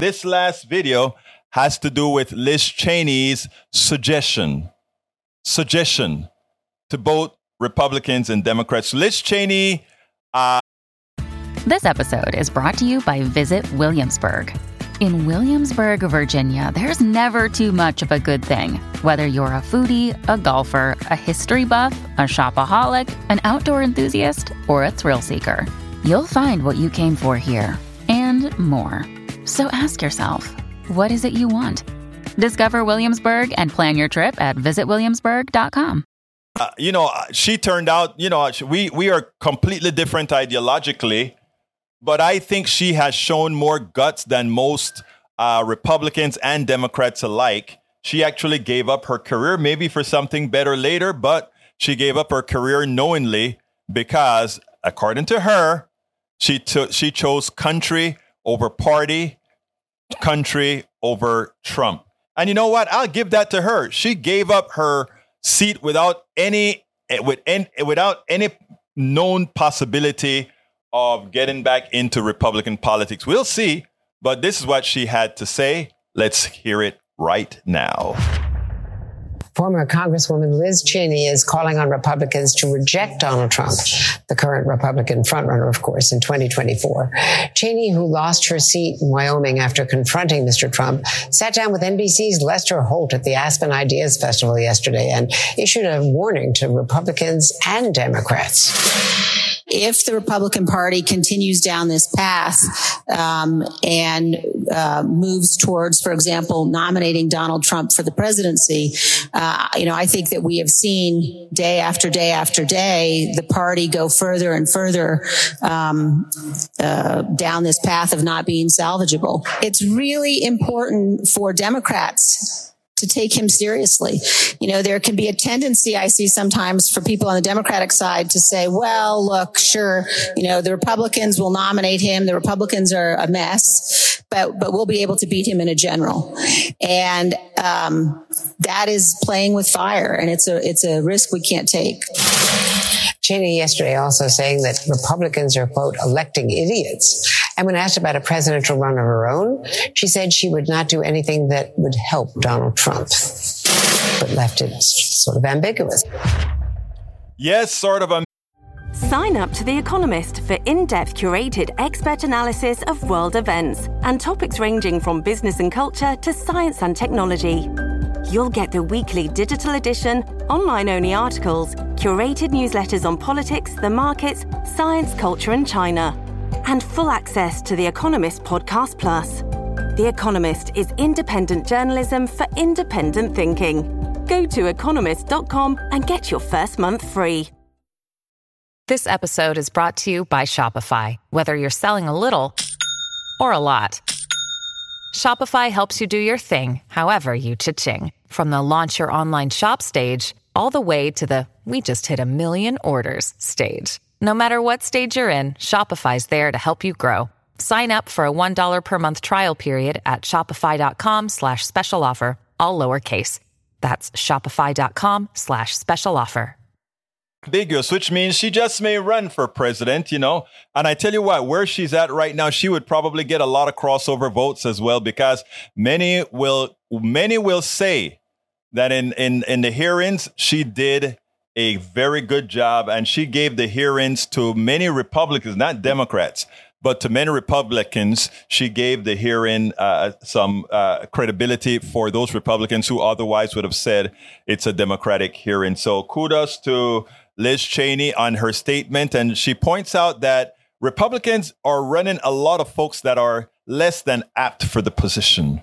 This last video has to do with Liz Cheney's suggestion, suggestion to both Republicans and Democrats. Liz Cheney. Uh, this episode is brought to you by Visit Williamsburg. In Williamsburg, Virginia, there's never too much of a good thing. Whether you're a foodie, a golfer, a history buff, a shopaholic, an outdoor enthusiast, or a thrill seeker, you'll find what you came for here and more. So ask yourself, what is it you want? Discover Williamsburg and plan your trip at visitwilliamsburg.com. Uh, you know, uh, she turned out, you know, we, we are completely different ideologically but I think she has shown more guts than most uh, Republicans and Democrats alike. She actually gave up her career, maybe for something better later, but she gave up her career knowingly because, according to her, she took she chose country over party, country over Trump. And you know what? I'll give that to her. She gave up her seat without any eh, with any, eh, without any known possibility of getting back into Republican politics. We'll see, but this is what she had to say. Let's hear it right now. Former Congresswoman Liz Cheney is calling on Republicans to reject Donald Trump, the current Republican frontrunner, of course, in 2024. Cheney, who lost her seat in Wyoming after confronting Mr. Trump, sat down with NBC's Lester Holt at the Aspen Ideas Festival yesterday and issued a warning to Republicans and Democrats if the Republican Party continues down this path um, and uh, moves towards, for example, nominating Donald Trump for the presidency, uh, you know, I think that we have seen day after day after day the party go further and further um, uh, down this path of not being salvageable. It's really important for Democrats to take him seriously. You know, there can be a tendency I see sometimes for people on the Democratic side to say, well, look, sure, you know, the Republicans will nominate him. The Republicans are a mess, but, but we'll be able to beat him in a general. And, um, that is playing with fire and it's a, it's a risk we can't take. Cheney yesterday also saying that Republicans are, quote, electing idiots. And when asked about a presidential run of her own, she said she would not do anything that would help Donald Trump, but left it sort of ambiguous. Yes, sort of. Um- Sign up to The Economist for in depth curated expert analysis of world events and topics ranging from business and culture to science and technology. You'll get the weekly digital edition, online only articles, curated newsletters on politics, the markets, science, culture, and China, and full access to The Economist Podcast Plus. The Economist is independent journalism for independent thinking. Go to economist.com and get your first month free. This episode is brought to you by Shopify. Whether you're selling a little or a lot, Shopify helps you do your thing, however you cha-ching. From the launch your online shop stage, all the way to the we just hit a million orders stage. No matter what stage you're in, Shopify's there to help you grow. Sign up for a $1 per month trial period at shopify.com slash special offer, all lowercase. That's shopify.com slash special offer. Ambiguous, which means she just may run for president, you know. And I tell you what, where she's at right now, she would probably get a lot of crossover votes as well, because many will many will say that in in in the hearings she did a very good job and she gave the hearings to many Republicans, not Democrats, but to many Republicans, she gave the hearing uh, some uh, credibility for those Republicans who otherwise would have said it's a Democratic hearing. So kudos to Liz Cheney on her statement. And she points out that Republicans are running a lot of folks that are less than apt for the position